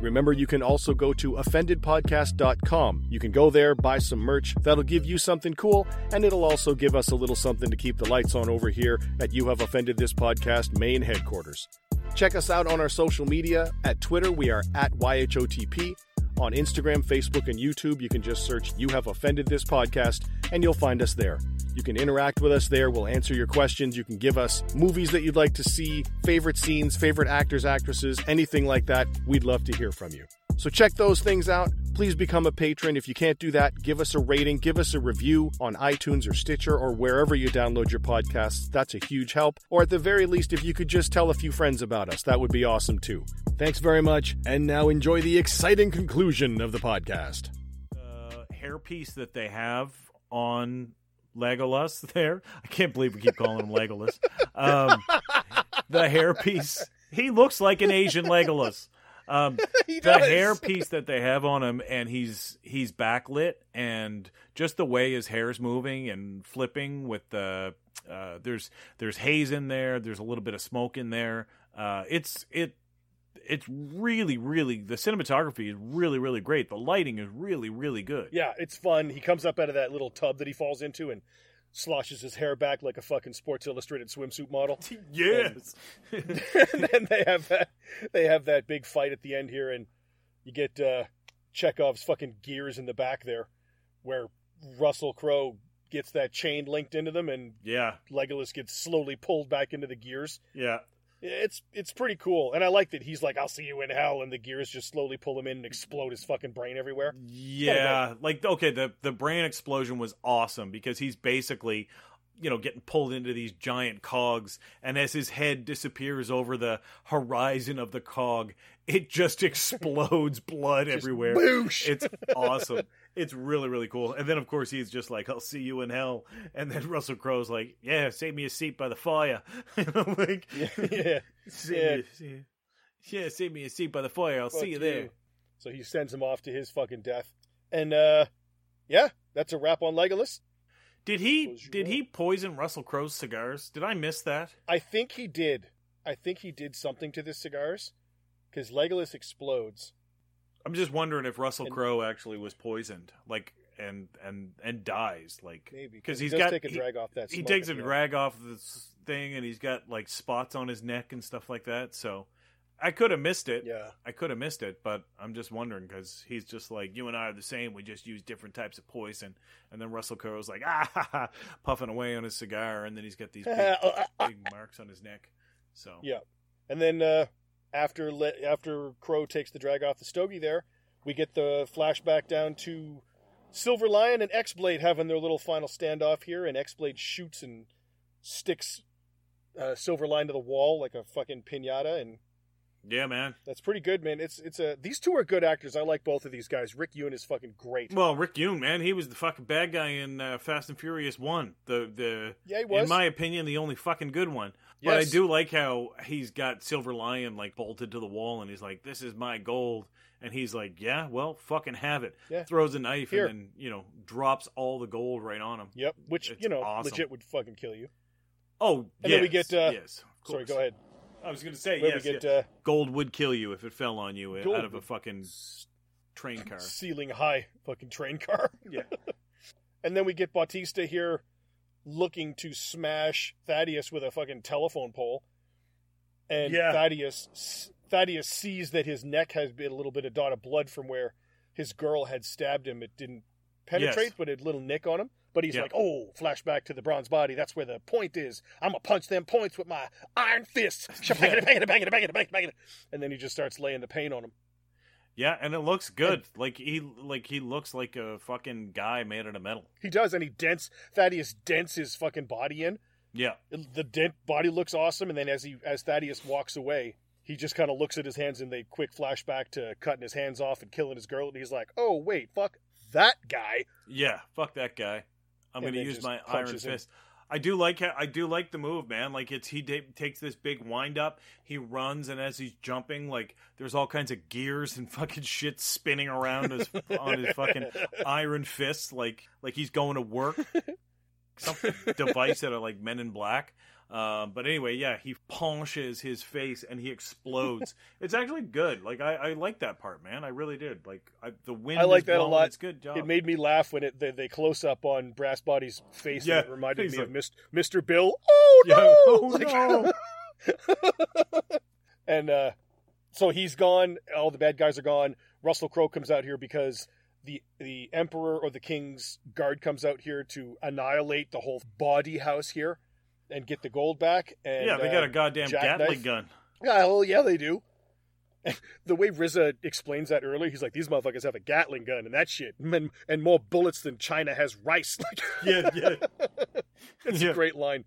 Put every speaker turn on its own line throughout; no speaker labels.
Remember, you can also go to offendedpodcast.com. You can go there, buy some merch. That'll give you something cool, and it'll also give us a little something to keep the lights on over here at You Have Offended This Podcast main headquarters. Check us out on our social media. At Twitter, we are at YHOTP. On Instagram, Facebook, and YouTube, you can just search You Have Offended This Podcast, and you'll find us there. You can interact with us there. We'll answer your questions. You can give us movies that you'd like to see, favorite scenes, favorite actors, actresses, anything like that. We'd love to hear from you. So check those things out. Please become a patron. If you can't do that, give us a rating, give us a review on iTunes or Stitcher or wherever you download your podcasts. That's a huge help. Or at the very least, if you could just tell a few friends about us, that would be awesome too. Thanks very much. And now enjoy the exciting conclusion of the podcast.
uh, hairpiece that they have on Legolas there. I can't believe we keep calling him Legolas. Um, the hairpiece. He looks like an Asian Legolas. Um, the hairpiece that they have on him, and he's he's backlit, and just the way his hair's moving and flipping with the uh, there's there's haze in there. There's a little bit of smoke in there. Uh, it's it it's really really the cinematography is really really great. The lighting is really really good.
Yeah, it's fun. He comes up out of that little tub that he falls into and sloshes his hair back like a fucking Sports Illustrated swimsuit model.
Yes.
and then they have that they have that big fight at the end here, and you get uh, Chekhov's fucking gears in the back there, where Russell Crowe gets that chain linked into them, and
yeah.
Legolas gets slowly pulled back into the gears.
Yeah.
It's it's pretty cool, and I like that he's like, "I'll see you in hell," and the gears just slowly pull him in and explode his fucking brain everywhere.
Yeah. Like okay, the the brain explosion was awesome because he's basically you know getting pulled into these giant cogs and as his head disappears over the horizon of the cog it just explodes blood everywhere.
boosh!
it's awesome. It's really really cool. And then of course he's just like i'll see you in hell. And then russell crowe's like yeah save me a seat by the fire. You know, like
yeah, yeah.
save
Yeah.
Me, yeah save me a seat by the fire. I'll
Fuck
see you. there.
So he sends him off to his fucking death, and uh, yeah, that's a wrap on Legolas.
Did he did he poison Russell Crowe's cigars? Did I miss that?
I think he did. I think he did something to the cigars because Legolas explodes.
I'm just wondering if Russell Crowe actually was poisoned, like and and and dies, like
Maybe
because
he
he's
does
got
take a
he,
drag off that.
he takes a
at the end.
drag off this thing, and he's got like spots on his neck and stuff like that. So I could have missed it.
Yeah,
I could have missed it, but I'm just wondering because he's just like you and I are the same. We just use different types of poison. And then Russell Crowe's like ah, ha, ha, puffing away on his cigar, and then he's got these big, big marks on his neck. So
Yeah. and then uh, after le- after Crowe takes the drag off the stogie, there we get the flashback down to Silver Lion and X Blade having their little final standoff here, and X Blade shoots and sticks uh, Silver Lion to the wall like a fucking pinata, and
yeah, man.
That's pretty good, man. It's it's a these two are good actors. I like both of these guys. Rick Yune is fucking great.
Well, Rick Yune, man, he was the fucking bad guy in uh, Fast and Furious One. The the
Yeah, he was.
in my opinion the only fucking good one. But I do like how he's got Silver Lion like bolted to the wall, and he's like, "This is my gold," and he's like, "Yeah, well, fucking have it."
Yeah.
Throws a knife
Here.
and then you know drops all the gold right on him.
Yep, which
It's
you know
awesome.
legit would fucking kill you.
Oh,
And
yes,
then we get, uh,
yes.
Sorry, go ahead.
I was gonna say
Then
yes.
get
yeah.
uh,
Gold would kill you if it fell on you
Gold
out of a
would-
fucking train car.
ceiling high fucking train car.
Yeah.
and then we get Bautista here looking to smash Thaddeus with a fucking telephone pole. And
Yeah.
Thaddeus Thaddeus sees that his neck has been a little bit of dot of blood from where his girl had stabbed him. It didn't penetrate,
Yes.
but it had a little nick on him. But he's
Yeah.
like, oh, flashback to the bronze body. That's where the point is. I'm to punch them points with my iron fist. Bang it, bang it, bang it, bang it, bang it, bang it. And then he just starts laying the pain on him.
Yeah, and it looks good. like he like he looks like a fucking guy made out of metal.
He does, and he dents Thaddeus dents his fucking body in.
Yeah.
The dent body looks awesome, and then as he as Thaddeus walks away, he just kind of looks at his hands, and they quick flashback to cutting his hands off and killing his girl, and he's like, "Oh wait, fuck that guy."
Yeah, fuck that guy. I'm going to use my iron
him.
fist. I do like how, I do like the move, man. Like it's he da- takes this big wind up, he runs, and as he's jumping, like there's all kinds of gears and fucking shit spinning around his on his fucking iron fist, like like he's going to work. Some device that are like Men in Black. Um, but anyway, yeah, he punches his face and he explodes. it's actually good. Like I, I like that part, man. I really did. Like I, the wind.
I like that a lot.
It's good job.
It made me laugh when it they, they close up on Brass Body's face.
Yeah,
and it reminded me
like-
of Mis- Mr. Bill. Oh
Yeah.
no!
Oh,
Like-
no.
and uh, so he's gone. All the bad guys are gone. Russell Crowe comes out here because the the emperor or the king's guard comes out here to annihilate the whole body house here and get the gold back. And
yeah, they got
uh,
a goddamn
jackknife.
Gatling gun.
Yeah, well, yeah, they do. the way RZA explains that earlier, he's like, "These motherfuckers have a Gatling gun and that shit, and, and more bullets than China has rice." Like,
Yeah, yeah.
it's
Yeah.
a great line.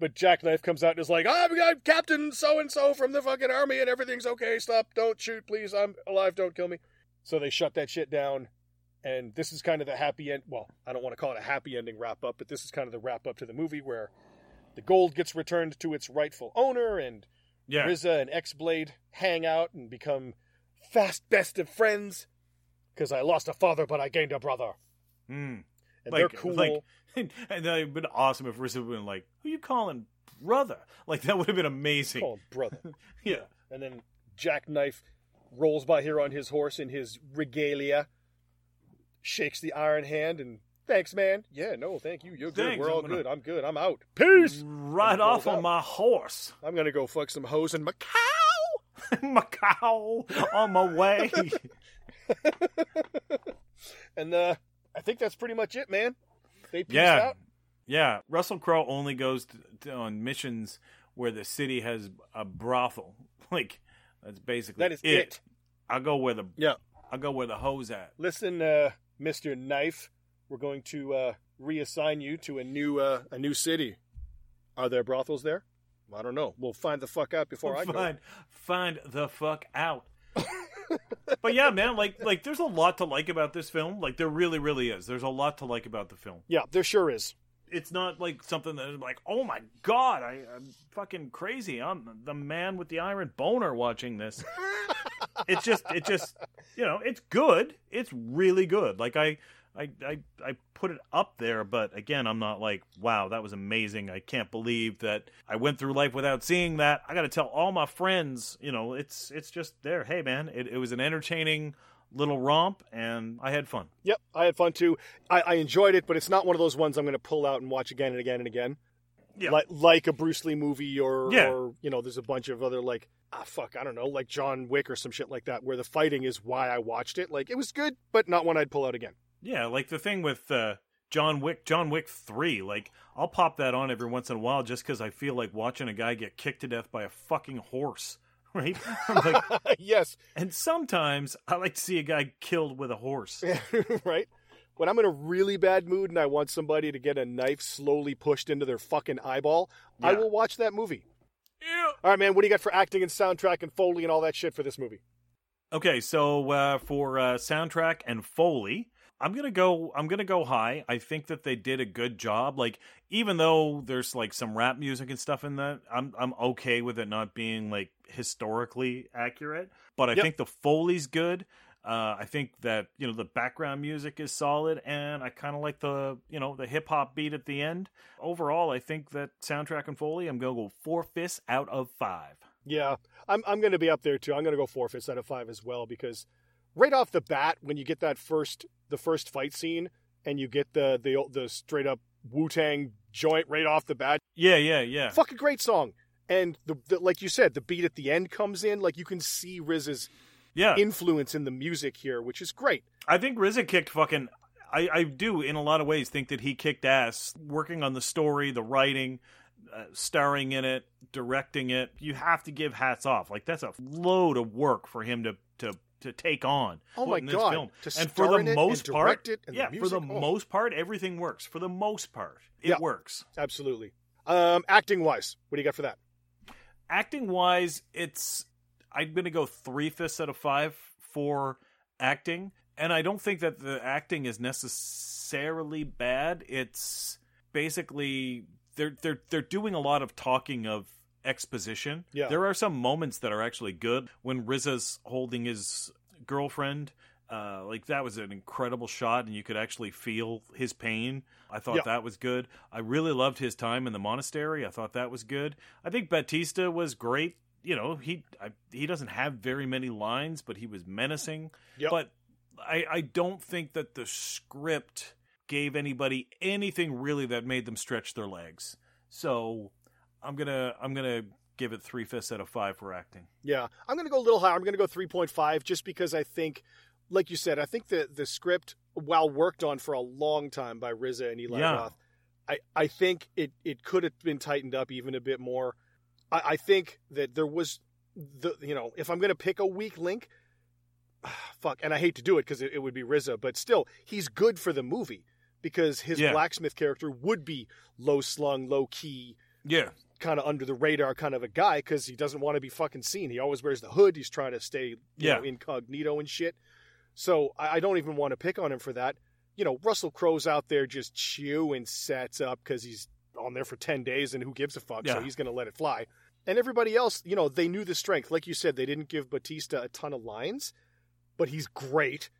But Jackknife comes out and is like, "Ah, we got Captain so and so from the fucking army, and everything's okay. Stop! Don't shoot, please. I'm alive. Don't kill me." So they shut that shit down, and this is kind of the happy end. Well, I don't want to call it a happy ending wrap up, but this is kind of the wrap up to the movie where the gold gets returned to its rightful owner, and
Yeah.
RZA and X Blade hang out and become fast best of friends. Because I lost a father, but I gained a brother,
Mm.
and
Like-
they're cool.
like- and that would have been awesome if RZA would have been like, "Who you calling brother?" Like that would have been amazing.
Call him brother.
Yeah.
And then Jackknife rolls by here on his horse in his regalia, shakes the iron hand, and thanks, man. Yeah, no, thank you. You're good.
Thanks,
We're all
I'm gonna-
good. I'm good. I'm out. Peace.
Right off on
out.
my horse,
I'm gonna go fuck some hoes in Macau.
Macau, on my way.
And uh, I think that's pretty much it, man. They peaced
yeah,
out.
yeah. Russell Crowe only goes to, to, on missions where the city has a brothel. Like that's basically
That is it.
I'll go where the
Yeah.
I'll go where the hoes at.
Listen, uh, Mister Knife, we're going to uh, reassign you to a new uh, a new city. Are there brothels there? I don't know. We'll find the fuck out before I go.
find find the fuck out. but yeah, man, like like there's a lot to like about this film. Like there really, really is. There's a lot to like about the film.
Yeah, there sure is.
It's not like something that is like, oh my god, I, I'm fucking crazy. I'm the man with the iron boner watching this. it's just, it just, you know, it's good. It's really good. Like I, I, I, I put it up there, but again, I'm not like, wow, that was amazing. I can't believe that I went through life without seeing that. I got to tell all my friends, you know, it's, it's just there. Hey, man, it, it was an entertaining little romp, and I had fun.
Yep, I had fun too. I, I enjoyed it, but it's not one of those ones I'm going to pull out and watch again and again and again.
Yeah.
Like like a Bruce Lee movie or
Yeah.
or you know, there's a bunch of other like ah fuck, I don't know, like John Wick or some shit like that where the fighting is why I watched it. Like it was good, but not one I'd pull out again.
Yeah, like the thing with uh, John Wick, John Wick Three. Like I'll pop that on every once in a while just because I feel like watching a guy get kicked to death by a fucking horse, right? Like,
yes,
and sometimes I like to see a guy killed with a horse.
right? When I'm in a really bad mood and I want somebody to get a knife slowly pushed into their fucking eyeball, I will watch that movie.
Yeah.
All right, man, what do you got for acting and soundtrack and Foley and all that shit for this movie?
Okay, so uh, for uh, soundtrack and Foley, I'm gonna go. I'm gonna go high. I think that they did a good job. Like even though there's like some rap music and stuff in that, I'm I'm okay with it not being like historically accurate. But I
Yep.
think the Foley's good. Uh, I think that you know the background music is solid, and I kind of like the you know the hip hop beat at the end. Overall, I think that soundtrack and Foley, I'm gonna go four fifths out of five.
Yeah, I'm I'm going to be up there too. I'm going to go four fifths out of five as well because right off the bat, when you get that first the first fight scene and you get the the the straight up Wu Tang joint right off the bat,
Yeah, yeah, yeah.
fucking great song. And the, the like you said, the beat at the end comes in, like you can see RZA's
Yeah,
influence in the music here, which is great.
I think RZA kicked fucking. I, I do in a lot of ways think that he kicked ass working on the story, the writing, uh, starring in it, directing it. You have to give hats off. Like that's a load of work for him to to to take on.
Oh my God,
film.
to
and for the
in it and
most part,
and the
yeah, for the
oh.
most part, everything works. For the most part, it
Yeah.
works.
Absolutely. Um, acting wise, what do you got for that?
acting wise, it's I'm gonna go three fifths out of five for acting, and I don't think that the acting is necessarily bad. It's basically they're they're they're doing a lot of talking of exposition.
Yeah.
There are some moments that are actually good when RZA's holding his girlfriend. Uh, like that was an incredible shot, and you could actually feel his pain. I thought
Yeah.
that was good. I really loved his time in the monastery. I thought that was good. I think Bautista was great. You know, he I, he doesn't have very many lines, but he was menacing.
Yep.
But I I don't think that the script gave anybody anything really that made them stretch their legs. So I'm gonna I'm gonna give it three fifths out of five for acting.
Yeah, I'm going to go a little higher. I'm going to go 3.5 just because I think, like you said, I think the the script, while worked on for a long time by RZA and Eli
Yeah.
Roth, I, I think it, it could have been tightened up even a bit more. I, I think that there was the you know if I'm going to pick a weak link, fuck, and I hate to do it because it, it would be RZA, but still he's good for the movie because his
Yeah.
blacksmith character would be low slung, low key,
Yeah,
kind of under the radar kind of a guy because he doesn't want to be fucking seen. He always wears the hood. He's trying to stay you
Yeah.
know, incognito and shit. So I, I don't even want to pick on him for that. You know, Russell Crowe's out there just chewing sets up because he's on there for 10 days and who gives a fuck? So he's going to let it fly. And everybody else, you know, they knew the strength. Like you said, they didn't give Bautista a ton of lines, but he's great.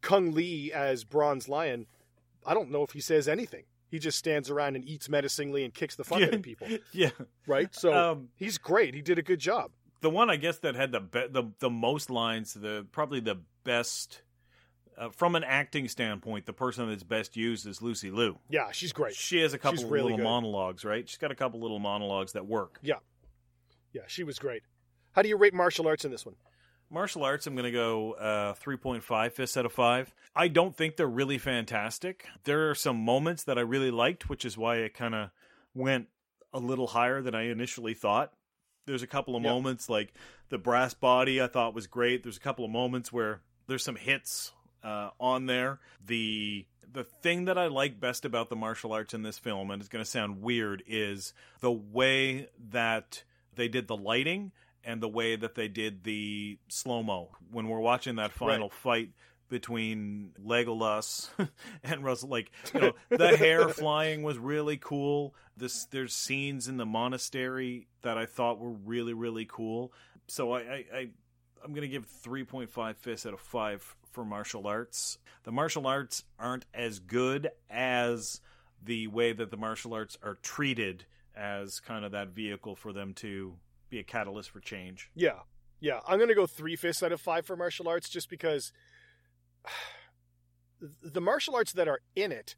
Cung Le as Bronze Lion, I don't know if he says anything. He just stands around and eats menacingly and kicks the fuck out of people,
yeah.
right? So
Um,
he's great. He did a good job.
the one I guess that had the be- the the most lines, the probably the best uh, from an acting standpoint. The person that's best used is Lucy Liu.
Yeah, she's great.
She has a couple
really
little
good.
monologues, right? She's got a couple little monologues that work.
Yeah. Yeah, she was great. How do you rate martial arts in this one?
Martial arts, I'm going to go uh, 3.5 fifths out of 5. I don't think they're really fantastic. There are some moments that I really liked, which is why it kind of went a little higher than I initially thought. There's a couple of
Yep.
moments like the brass body I thought was great. There's a couple of moments where there's some hits uh, on there. The the thing that I like best about the martial arts in this film, and it's going to sound weird, is the way that they did the lighting and the way that they did the slow mo when we're watching that final fight between Legolas and Russell. Like you know, the hair flying was really cool. This there's scenes in the monastery that I thought were really really cool. So I I, I I'm gonna give 3.5 fists out of five for martial arts. The martial arts aren't as good as the way that the martial arts are treated as kind of that vehicle for them to be a catalyst for change.
Yeah, yeah. I'm gonna go three fifths out of five for martial arts, just because the martial arts that are in it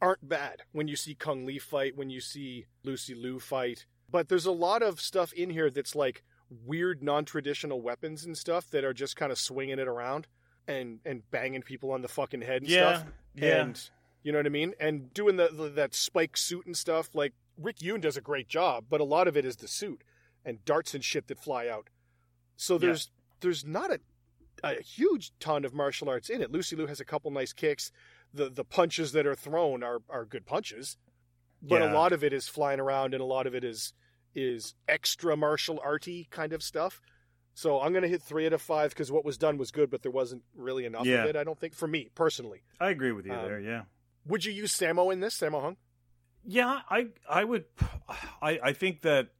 aren't bad. When you see Cung Le fight, when you see Lucy Liu fight, but there's a lot of stuff in here that's like weird non-traditional weapons and stuff that are just kind of swinging it around and and banging people on the fucking head and
Yeah,
stuff.
yeah.
And you know what I mean? And doing the, the that spike suit and stuff. Like Rick Yune does a great job, but a lot of it is the suit and darts and shit that fly out. So
Yeah.
there's there's not a a huge ton of martial arts in it. Lucy Liu has a couple nice kicks. The the punches that are thrown are are good punches. But
Yeah.
a lot of it is flying around and a lot of it is is extra martial arty kind of stuff. So I'm gonna hit three out of five because what was done was good, but there wasn't really enough
Yeah.
of it. I don't think for me personally.
I agree with you
Um,
there. Yeah.
Would you use Sammo in this, Sammo Hung?
Yeah, I I would I I think that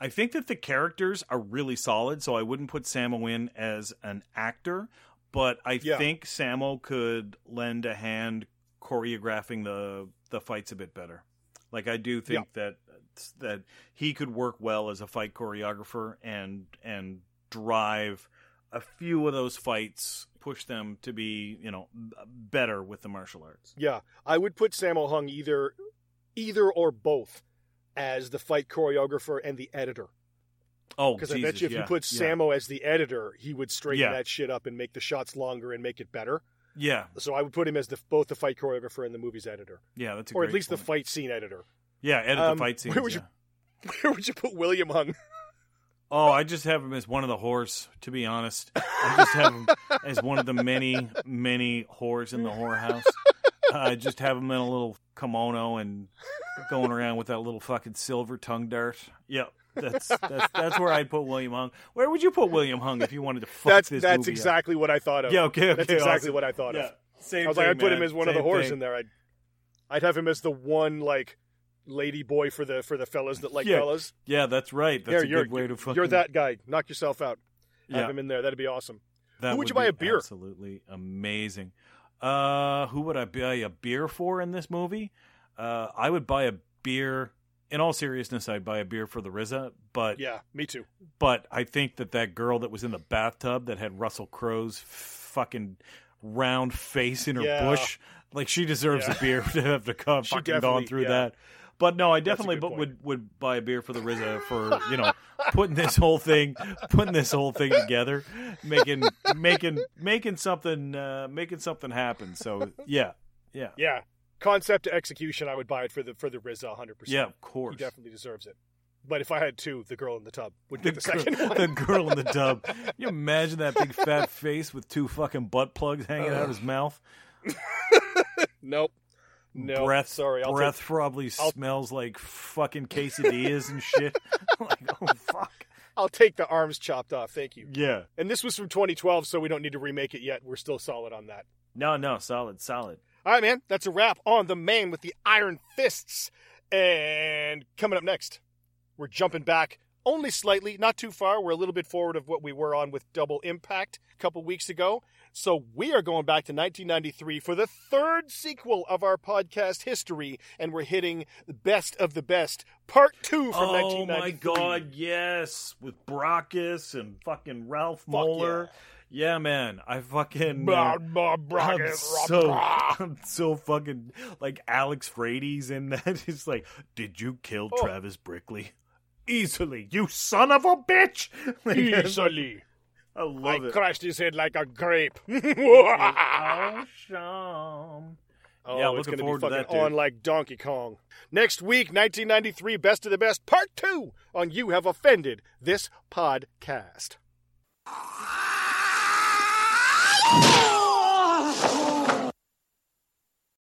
I think that the characters are really solid, so I wouldn't put Sammo in as an actor, but I
Yeah.
think Sammo could lend a hand choreographing the the fights a bit better. Like I do think that that he could work well as a fight choreographer and and drive a few of those fights, push them to be, you know, better with the martial arts.
Yeah, I would put Sammo Hung either, either or both, as the fight choreographer and the editor.
Oh,
Because I bet you if
Jesus,
you put
yeah,
as the editor, he would straighten
Yeah.
that shit up and make the shots longer and make it better.
yeah,
So I would put him as the both the fight choreographer and the movie's editor,
yeah, that's a
or at least the fight scene editor.
Yeah, edit
Um,
the fight scenes.
where would you-
yeah.
Where would you put William Hung?
Oh, I just have him as one of the whores. To be honest, I just have him as one of the many, many whores in the whorehouse. I just have him in a little kimono and going around with that little fucking silver tongue dart. Yep. That's that's that's where I'd put William Hung. Where would you put William Hung if you wanted to fuck
That's
this
that's
movie up?
exactly what I thought of.
Yeah, okay, okay,
That's exactly
awesome.
what I thought
Yeah,
of.
same
I was like, I'd put him as one of the
Same
whores
thing.
in there. I'd I'd have him as the one like lady boy for the for the fellas that like
Yeah,
fellas.
Yeah, that's right. That's
There,
a good way to fucking.
you're that guy. Knock yourself out. Have
Yeah.
him in there. That'd be awesome.
That
Who would you
be
buy a beer?
Absolutely amazing. Uh, who would I buy a beer for in this movie? Uh, I would buy a beer. In all seriousness, I'd buy a beer for the RZA, but
Yeah, me too.
but I think that that girl that was in the bathtub that had Russell Crowe's fucking round face in her
Yeah.
bush, like she deserves
Yeah.
a beer to have to come fucking gone through
yeah.
that. But no, I definitely
good
bu-
point.
would would buy a beer for the RZA for you know putting this whole thing putting this whole thing together, making making making something uh, making something happen. So yeah, yeah,
Yeah, concept to execution. I would buy it for the for the RZA 100. percent
yeah, of
he
course.
definitely deserves it. But if I had two, the girl in the tub would
The
get the
girl,
second one.
the girl in the tub. Can you imagine that big fat face with two fucking butt plugs hanging out of his mouth?
nope. No,
breath,
sorry. I'll
breath
take,
probably
I'll-
smells like fucking quesadillas and shit. like, oh fuck.
I'll take the arms chopped off. Thank you.
Yeah.
And this was from 2012, so we don't need to remake it yet. We're still solid on that.
No, no, solid, solid.
All right, man. That's a wrap on the man with the iron fists. And coming up next, we're jumping back only slightly, not too far. We're a little bit forward of what we were on with Double Impact a couple weeks ago. So we are going back to 1993 for the third sequel of our podcast history, and we're hitting the best of the best, part two from
oh my god, yes, with Brakus and fucking Ralf
Fuck
Moeller. Yeah. man, I fucking. Uh,
blah,
I'm so. I'm so fucking like Alex Grady's in that. It's like, did you kill
Oh.
Travis Brickley? Easily, you son of a bitch!
Easily.
I
I
it.
crushed his head like a grape.
Awesome.
Oh,
Yeah,
it's
looking
going to be
forward to
fucking
that, dude.
on like Donkey Kong. Next week, 1993, Best of the Best, Part 2 on You Have Offended This Podcast.